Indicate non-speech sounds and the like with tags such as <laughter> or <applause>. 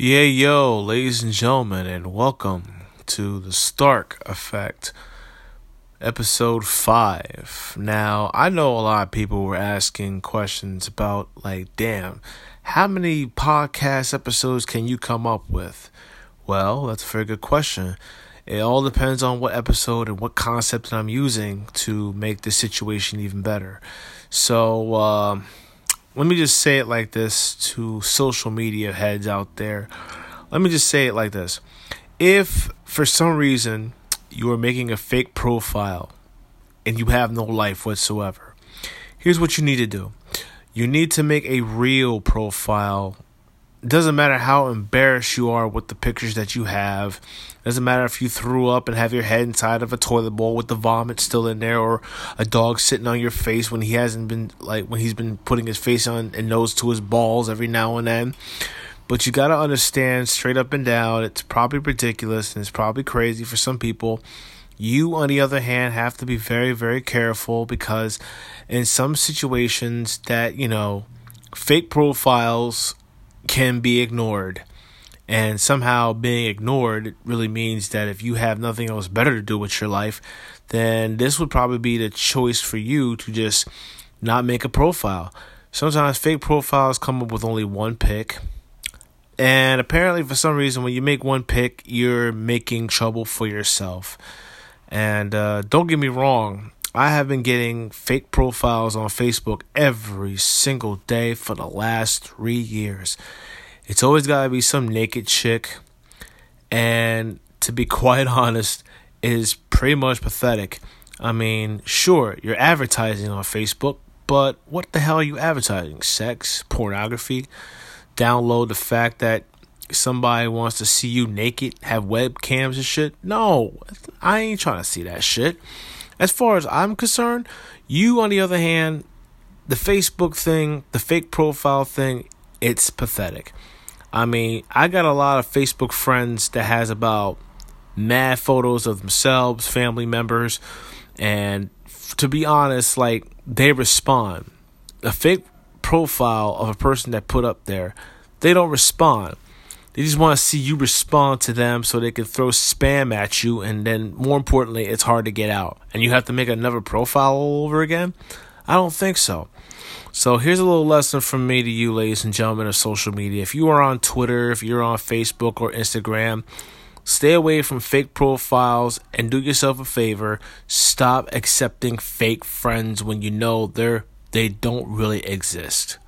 Yeah, yo, ladies and gentlemen, and welcome to the Stark Effect, episode 5. Now, I know a lot of people were asking questions about, like, damn, how many podcast episodes can you come up with? Well, that's a very good question. It all depends on what episode and what concept I'm using to make the situation even better. So, uh, let me just say it like this to social media heads out there. Let me just say it like this. If for some reason you are making a fake profile and you have no life whatsoever, here's what you need to do. You need to make a real profile doesn't matter how embarrassed you are with the pictures that you have. Doesn't matter if you threw up and have your head inside of a toilet bowl with the vomit still in there, or a dog sitting on your face when he hasn't been like when he's been putting his face on and nose to his balls every now and then. But you gotta understand straight up and down, it's probably ridiculous and it's probably crazy for some people. You, on the other hand, have to be very, very careful because in some situations that, you know, fake profiles can be ignored. And somehow being ignored really means that if you have nothing else better to do with your life, then this would probably be the choice for you to just not make a profile. Sometimes fake profiles come up with only one pic. And apparently, for some reason, when you make one pick, you're making trouble for yourself. And uh, don't get me wrong, I have been getting fake profiles on Facebook every single day for the last three years. It's always got to be some naked chick. And to be <laughs> quite honest, it is pretty much pathetic. I mean, sure, you're advertising on Facebook, but what the hell are you advertising? Sex? Pornography? Download the fact that somebody wants to see you naked, have webcams and shit? No, I ain't trying to see that shit. As far as I'm concerned, you, on the other hand, the Facebook thing, the fake profile thing, it's pathetic. I mean, I got a lot of Facebook friends that has about mad photos of themselves, family members, and to be honest, like they respond. A fake profile of a person that put up there, they don't respond. They just want to see you respond to them so they can throw spam at you, and then more importantly, it's hard to get out. And you have to make another profile all over again? I don't think so. So here's a little lesson from me to you, ladies and gentlemen of social media. If you are on Twitter, if you're on Facebook or Instagram, stay away from fake profiles and do yourself a favor. Stop accepting fake friends when you know they're they don't really exist.